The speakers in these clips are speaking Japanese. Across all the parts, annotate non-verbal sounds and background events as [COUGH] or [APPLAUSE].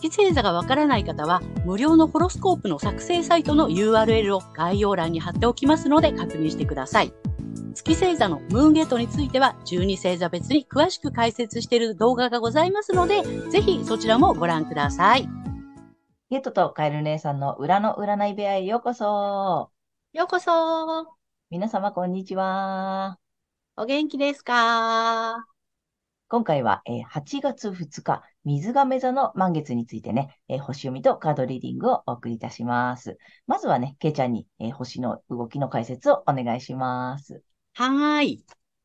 月星座がわからない方は、無料のホロスコープの作成サイトの URL を概要欄に貼っておきますので確認してください。月星座のムーンゲートについては、12星座別に詳しく解説している動画がございますので、ぜひそちらもご覧ください。ゲットとカエル姉さんの裏の占い部屋へようこそ。ようこそ。皆様こんにちは。お元気ですか？今回は、えー、8月2日、水亀座の満月についてね、えー、星読みとカードリーディングをお送りいたします。まずはね、けいちゃんに、えー、星の動きの解説をお願いします。はい。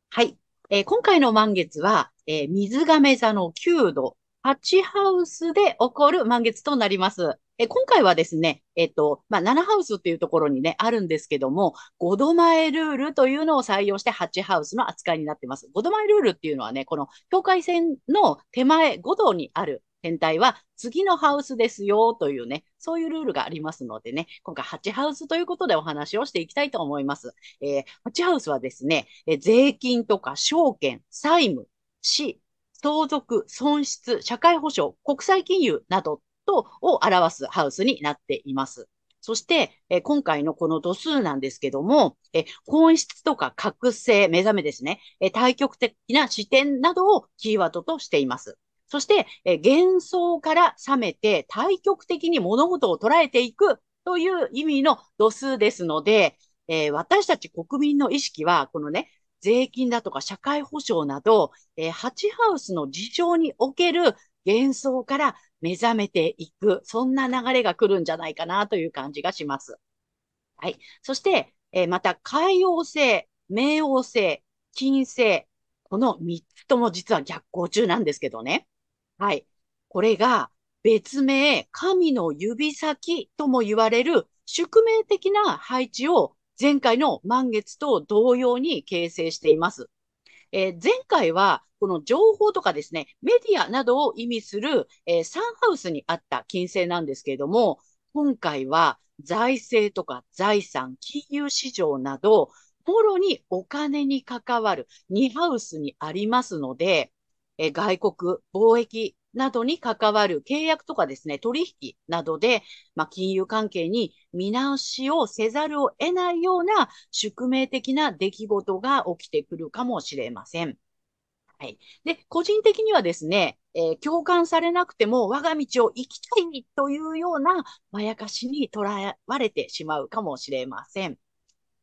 はい。えー、今回の満月は、え水亀座の9度、8ハウスで起こる満月となります。え今回はですね、えっと、まあ、7ハウスっていうところにね、あるんですけども、5度前ルールというのを採用して8ハウスの扱いになってます。5度前ルールっていうのはね、この境界線の手前5度にある天体は次のハウスですよというね、そういうルールがありますのでね、今回8ハウスということでお話をしていきたいと思います。えー、8ハウスはですね、え税金とか証券、債務、死、相続、損失、社会保障、国際金融などとを表すハウスになっています。そして、え今回のこの度数なんですけども、え本質とか覚醒、目覚めですね、え対極的な視点などをキーワードとしています。そして、え幻想から覚めて対極的に物事を捉えていくという意味の度数ですので、え、私たち国民の意識は、このね、税金だとか社会保障など、えー、ハチハウスの事情における幻想から目覚めていく、そんな流れが来るんじゃないかなという感じがします。はい。そして、えー、また、海王星、冥王星、金星、この3つとも実は逆行中なんですけどね。はい。これが別名、神の指先とも言われる宿命的な配置を前回の満月と同様に形成しています。えー、前回はこの情報とかですね、メディアなどを意味する、えー、サンハウスにあった金星なんですけれども、今回は財政とか財産、金融市場など、もろにお金に関わる2ハウスにありますので、え、外国、貿易などに関わる契約とかですね、取引などで、まあ、金融関係に見直しをせざるを得ないような宿命的な出来事が起きてくるかもしれません。はい。で、個人的にはですね、えー、共感されなくても我が道を生きたいというようなまやかしにとらわれてしまうかもしれません。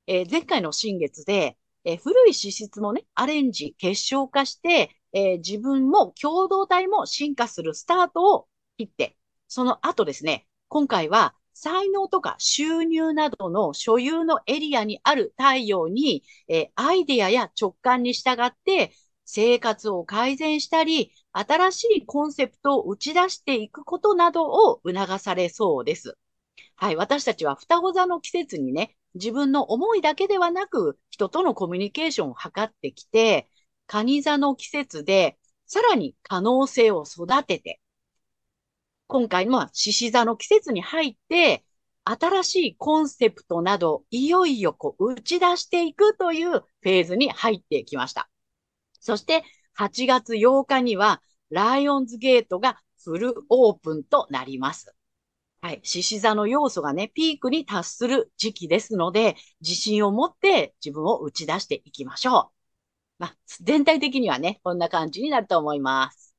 えー、前回の新月で、えー、古い資質もね、アレンジ、結晶化して、え自分も共同体も進化するスタートを切って、その後ですね、今回は才能とか収入などの所有のエリアにある太陽に、えアイデアや直感に従って生活を改善したり、新しいコンセプトを打ち出していくことなどを促されそうです。はい。私たちは双子座の季節にね、自分の思いだけではなく、人とのコミュニケーションを図ってきて、蟹座の季節で、さらに可能性を育てて、今回の獅子座の季節に入って、新しいコンセプトなど、いよいよこう打ち出していくというフェーズに入ってきました。そして8月8日にはライオンズゲートがフルオープンとなります。はい。獅子座の要素がね、ピークに達する時期ですので、自信を持って自分を打ち出していきましょう。まあ、全体的にはね、こんな感じになると思います。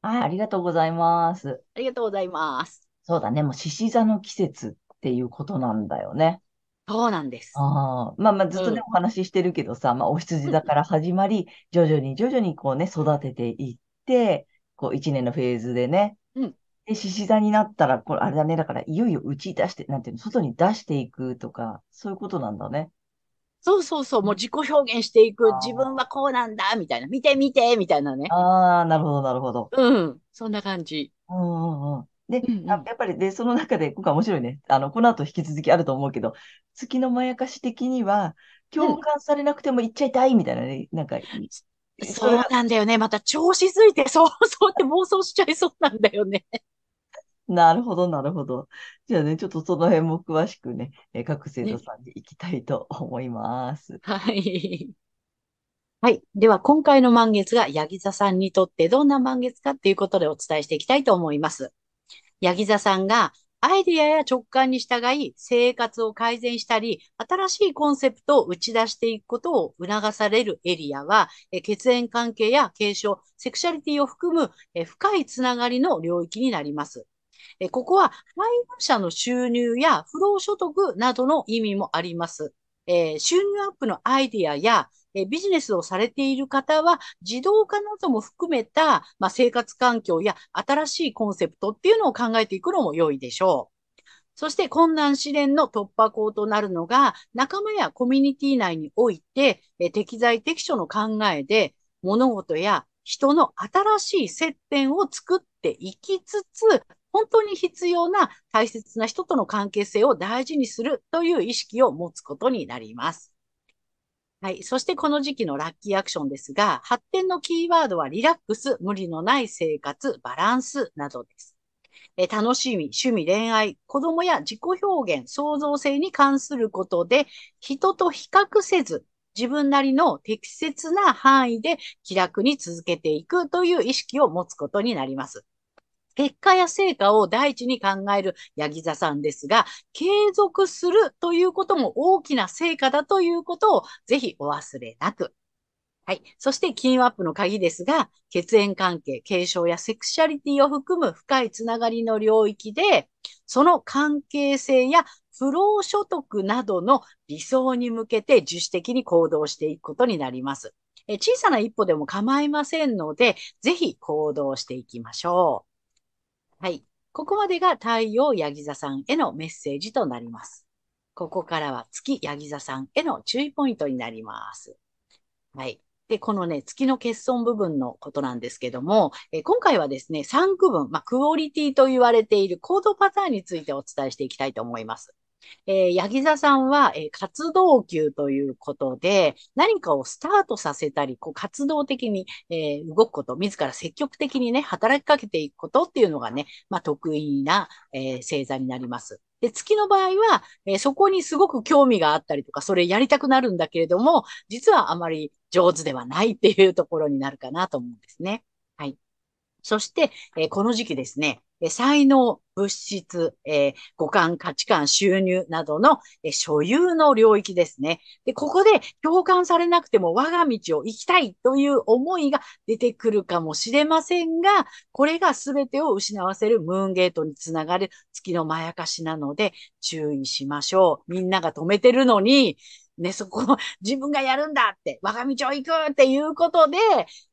はい、ありがとうございます。ありがとうございます。そうだね、もう獅子座の季節っていうことなんだよね。そうなんです。ああ、まあまあずっとね、お話ししてるけどさ、まあお羊座から始まり、徐々に徐々にこうね、育てていって、こう一年のフェーズでね、うん。で、獅子座になったら、これあれだね、だからいよいよ打ち出して、なんていうの、外に出していくとか、そういうことなんだね。そうそうそう、もう自己表現していく、自分はこうなんだ、みたいな、見て見て、みたいなね。ああ、なるほど、なるほど。うん、そんな感じ。うんうんうん。で、うんうんあやっぱり、で、その中で、今回面白いね。あの、この後引き続きあると思うけど、月のまやかし的には、共感されなくても言っちゃいたいみたいなね、なんか、そそうなんだよね。また調子づいて、そう、[LAUGHS] そうって妄想しちゃいそうなんだよね。[LAUGHS] なるほど、なるほど。じゃあね、ちょっとその辺も詳しくね、えー各生徒ね。さんに行きたいと思います。はい。はい。では、今回の満月がヤギ座さんにとってどんな満月かっていうことでお伝えしていきたいと思います。ヤギ座さんがアイディアや直感に従い生活を改善したり、新しいコンセプトを打ち出していくことを促されるエリアは、え血縁関係や継承、セクシャリティを含むえ深いつながりの領域になります。えここは配偶者の収入や不労所得などの意味もあります。え収入アップのアイディアや、えビジネスをされている方は、自動化なども含めた、まあ、生活環境や新しいコンセプトっていうのを考えていくのも良いでしょう。そして困難試練の突破口となるのが、仲間やコミュニティ内において、え適材適所の考えで、物事や人の新しい接点を作っていきつつ、本当に必要な大切な人との関係性を大事にするという意識を持つことになります。はい。そしてこの時期のラッキーアクションですが、発展のキーワードはリラックス、無理のない生活、バランスなどです。え楽しみ、趣味、恋愛、子供や自己表現、創造性に関することで、人と比較せず、自分なりの適切な範囲で気楽に続けていくという意識を持つことになります。結果や成果を第一に考えるヤギ座さんですが、継続するということも大きな成果だということをぜひお忘れなく。はい。そして、金運アップの鍵ですが、血縁関係、継承やセクシャリティを含む深いつながりの領域で、その関係性や不労所得などの理想に向けて自主的に行動していくことになります。え小さな一歩でも構いませんので、ぜひ行動していきましょう。はい。ここまでが太陽ヤギ座さんへのメッセージとなります。ここからは月ヤギ座さんへの注意ポイントになります。はい。で、このね、月の欠損部分のことなんですけども、え今回はですね、3区分、まあ、クオリティと言われているコードパターンについてお伝えしていきたいと思います。えー、ヤギ座さんは、えー活動級ということで、何かをスタートさせたり、こう活動的に、えー動くこと、自ら積極的にね、働きかけていくことっていうのがね、まあ、得意な、えー星座になります。で、月の場合は、えーそこにすごく興味があったりとか、それやりたくなるんだけれども、実はあまり上手ではないっていうところになるかなと思うんですね。はい。そして、えーこの時期ですね、え才能、物質、えー五感、価値観、収入などの、えー所有の領域ですね。で、ここで共感されなくても我が道を行きたいという思いが出てくるかもしれませんが、これが全てを失わせるムーンゲートにつながる月のまやかしなので注意しましょう。みんなが止めてるのに、ね、そこ自分がやるんだって、我が道を行くっていうことで、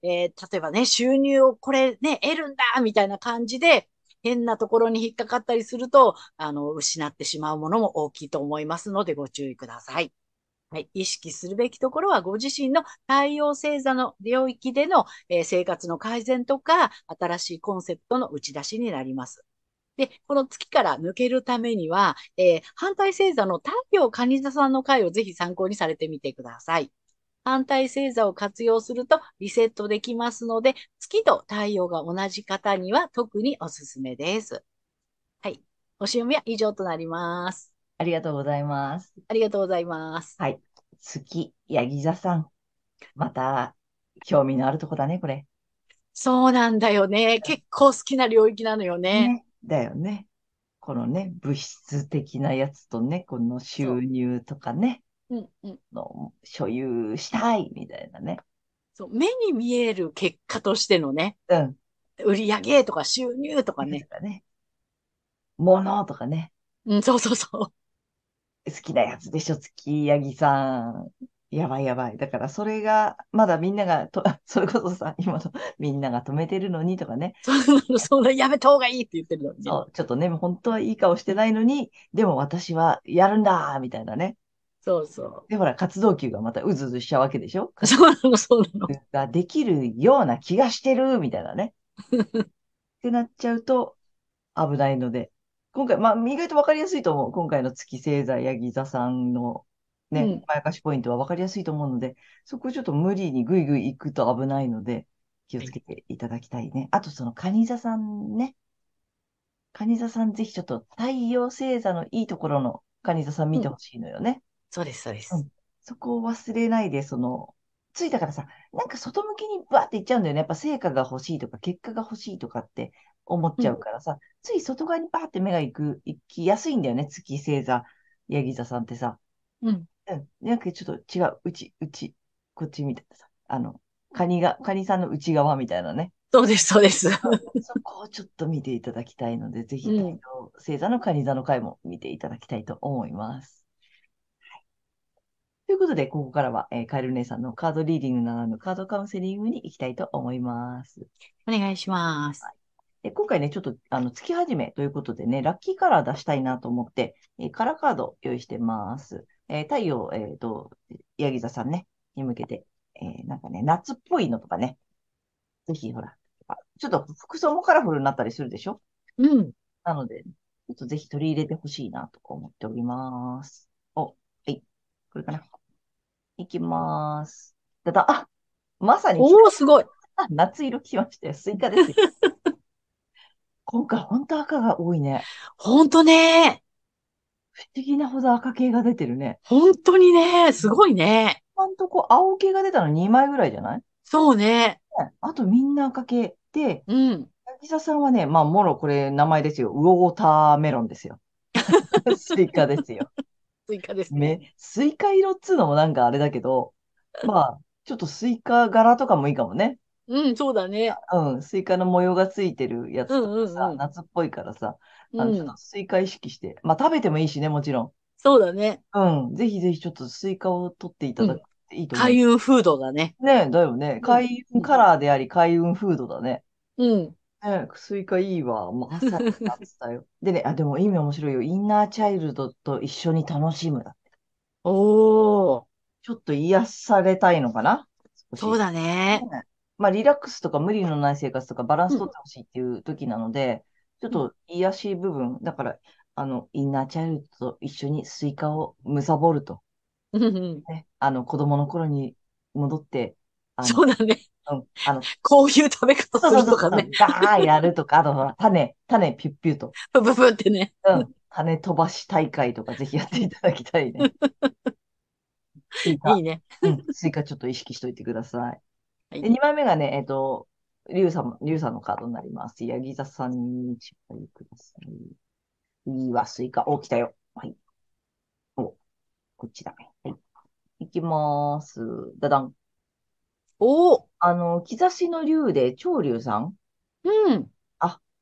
えー例えばね、収入をこれね、得るんだみたいな感じで、変なところに引っかかったりすると、あの、失ってしまうものも大きいと思いますのでご注意ください。はい。意識するべきところは、ご自身の太陽星座の領域での、えー生活の改善とか、新しいコンセプトの打ち出しになります。で、この月から抜けるためには、えー反対星座の太陽蟹座さんの回をぜひ参考にされてみてください。反対星座を活用するとリセットできますので、月と太陽が同じ方には特におすすめです。はい。星読みは以上となります。ありがとうございます。ありがとうございます。はい。月、ヤギ座さん。また、興味のあるとこだね、これ。そうなんだよね。結構好きな領域なのよね。ね。だよね。このね、物質的なやつとね、この収入とかね。の所有したいみたいなね。そう、目に見える結果としてのね、うん。売り上げとか収入とかね。とかね。物とかね。うん、そうそうそう。好きなやつでしょ、月ヤギさん。やばいやばい。だからそれが、まだみんながと、[LAUGHS] それこそさ、今のみんなが止めてるのにとかね。そうなやめた方がいいって言ってるのにね。そう、ちょっとね、本当はいい顔してないのに、でも私はやるんだみたいなね。そうそう。で、ほら、活動球がまたうずうずしちゃうわけでしょ？そうなの、そうなの。ができるような気がしてるみたいなね。[LAUGHS] ってなっちゃうと、危ないので。今回、まあ、意外とわかりやすいと思う。今回の月星座、ヤギ座さんのね、うんまやかしポイントはわかりやすいと思うので、そこちょっと無理にぐいぐい行くと危ないので、気をつけていただきたいね。あと、その、カニ座さんね。カニ座さん、ぜひちょっと太陽星座のいいところのカニ座さん見てほしいのよね。そうです、そうです。うんそこを忘れないで、その、ついたからさ、なんか外向きにバーっていっちゃうんだよね。やっぱ成果が欲しいとか、結果が欲しいとかって思っちゃうからさ、つい外側にバーって目が行く、行きやすいんだよね。月星座、ヤギ座さんってさ。うん。うん。なんかちょっと違う。うち、うち、こっちみたいなさ。あの、カニが、カニさんの内側みたいなね。そうです、そうです。そこをちょっと見ていただきたいので、ぜひ星座のカニ座の回も見ていただきたいと思います。はいということで、ここからは、えーカエル姉さんのカードリーディングならぬカードカウンセリングに行きたいと思います。お願いします。で今回ね、ちょっとあの月始めということでね、ラッキーカラー出したいなと思って、えーカラーカード用意してます。えー太陽、えっ、と、ヤギ座さんね、に向けて、えーなんかね、夏っぽいのとかね、ぜひほら、あちょっと服装もカラフルになったりするでしょ？うん。なので、ちょっとぜひ取り入れてほしいなと思っております。お、はい。これかな。いきます。だだ、あ、まさに来おー、すごい。た夏色来ましたよ。スイカですよ。[LAUGHS] 今回本当赤が多いね。ほんとね。不思議なほど赤系が出てるね。ほんとにね。すごいね。今んとこ青系が出たの2枚ぐらいじゃない？そうね。ねあとみんな赤系。で、うん。ヤギ座さんはね、まあ、もろこれ名前ですよ。 watermelon ですよ。[LAUGHS] スイカですよ。スイカですね。め、スイカ色っつうのもなんかあれだけど、[LAUGHS] まあ、ちょっとスイカ柄とかもいいかもね。うん、そうだね。うん、スイカの模様がついてるやつとかさ、うんうんうん夏っぽいからさ、うあの、ちょっんと。スイカ意識して、まあ食べてもいいしね、もちろんそうだね。うん、ぜひぜひちょっとスイカを取っていただくといいと思う。開運フードだね。ねだよね。開運カラーであり、開運フードだね。うん。ねスイカいいわ。まさに夏だよ。でね、あ、でも意味面白いよ。インナーチャイルドと一緒に楽しむだ。おー。ちょっと癒されたいのかな？そうだね。ねまあ、リラックスとか無理のない生活とかバランス取ってほしいっていう時なので、ちょっと癒し部分、だから、あの、インナーチャイルドと一緒にスイカを貪ると、うんうん。ね、あの、子供の頃に戻って、あの、そうだね。うん、あの、こういう食べ方するとかね。ガーンやるとか、あとほら、種、種ピュッピュと、ブブブってね。うん、種飛ばし大会とかぜひやっていただきたいね。いいね。うん、スイカちょっと意識しといてください。はいで、2枚目がね、えっと、リュウさん、リュウさんのカードになります。ヤギ座さんに力ください。いいわ、スイカ。お、来たよ。はい。お、こっちだね。はい。いきまーす。ダダン。おー。あの、兆しの竜で、長竜さん？うん。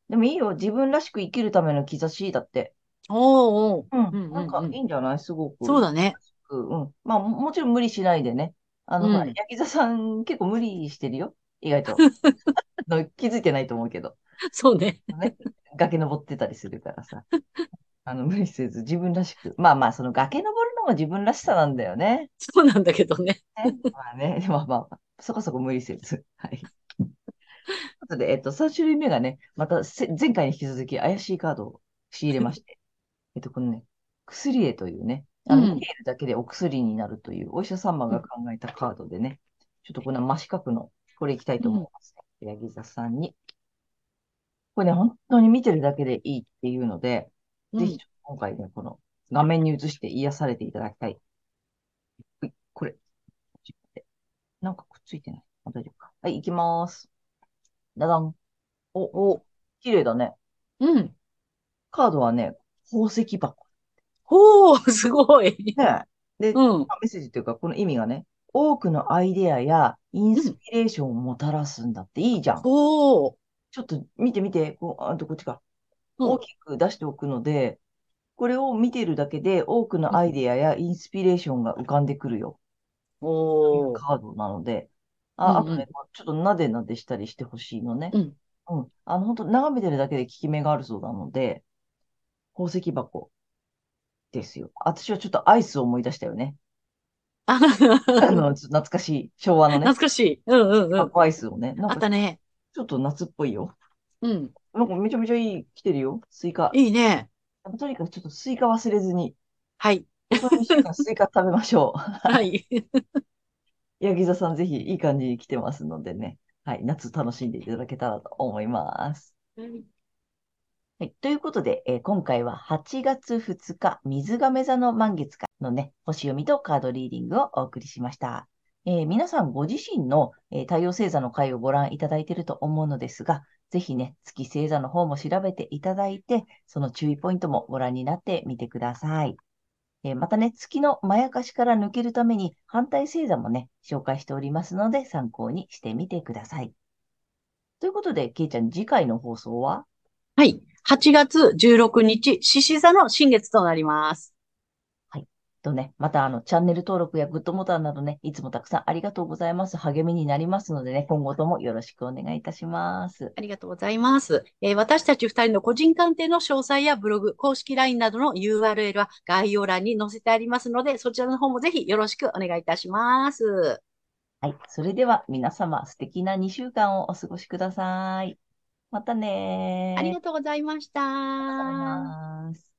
でもいいよ。自分らしく生きるための兆しだって。おーおー。うん。うんうんうんなんかいいんじゃない？すごく。そうだね。うん。まあ、ももちろん無理しないでね。あの、うんほら、ヤギ座さん結構無理してるよ。意外と。[LAUGHS] あの気づいてないと思うけど。そうね。ね。崖登ってたりするからさ。[LAUGHS] あの、無理せず自分らしく。まあまあ、その崖登るのも自分らしさなんだよね。そうなんだけどね。ねまあね。まあまあ、そこそこ無理せず。[LAUGHS] はい。とで、えっと、3種類目がね、またせ前回に引き続き怪しいカードを仕入れまして。[LAUGHS] えっと、このね、薬絵というね、あの、うん見ているだけでお薬になるという、お医者様が考えたカードでね、ちょっとこの真四角の、これいきたいと思いますね。ヤギ座さんに。これね、本当に見てるだけでいいっていうので、ぜひ今回ね、この画面に映して癒されていただきたいこれ。ついてない。あ大丈夫か。はい、行きまーす。ダダン。お、お、綺麗だね。うん。カードはね、宝石箱。おー、すごい。ね。で、うん。メッセージっていうか、この意味がね、多くのアイデアやインスピレーションをもたらすんだっていいじゃん。おー。ちょっと見て見て、こう、あとこっちか。うん大きく出しておくので、これを見てるだけで多くのアイデアやインスピレーションが浮かんでくるよ。というおー。カードなので、あ、あうんうんとね、ちょっとなでなでしたりしてほしいのね。うん。うん。あの、本当眺めてるだけで効き目があるそうなので、宝石箱ですよ。私はちょっとアイスを思い出したよね。あ [LAUGHS] あの、ちょっと懐かしい、昭和のね、懐かしい。うんうんうん。箱アイスをね。なんかあったね。ちょっと夏っぽいよ。うん。なんかめちゃめちゃいい、来てるよ。スイカ。いいね。とにかくちょっとスイカ忘れずに、はい。スイカ食べましょう。[LAUGHS] はい。ヤギ座さんぜひいい感じに来てますのでね。はい。夏楽しんでいただけたらと思います。はい。ということで、えー今回は8月2日、水亀座の満月からのね、星読みとカードリーディングをお送りしました。えー皆さんご自身の、えー太陽星座の回をご覧いただいていると思うのですが、ぜひね、月星座の方も調べていただいて、その注意ポイントもご覧になってみてください。えーまたね、月のまやかしから抜けるために反対星座もね、紹介しておりますので参考にしてみてください。ということで、けいちゃん、次回の放送は？はい。8月16日、獅子座の新月となります。とね、またあの、チャンネル登録やグッドボタンなどね、いつもたくさんありがとうございます。励みになりますのでね、今後ともよろしくお願いいたします。ありがとうございます。えー私たち二人の個人鑑定の詳細やブログ、公式 LINE などの URL は概要欄に載せてありますので、そちらの方もぜひよろしくお願いいたします。はい。それでは皆様、素敵な2週間をお過ごしください。またねー。ありがとうございました。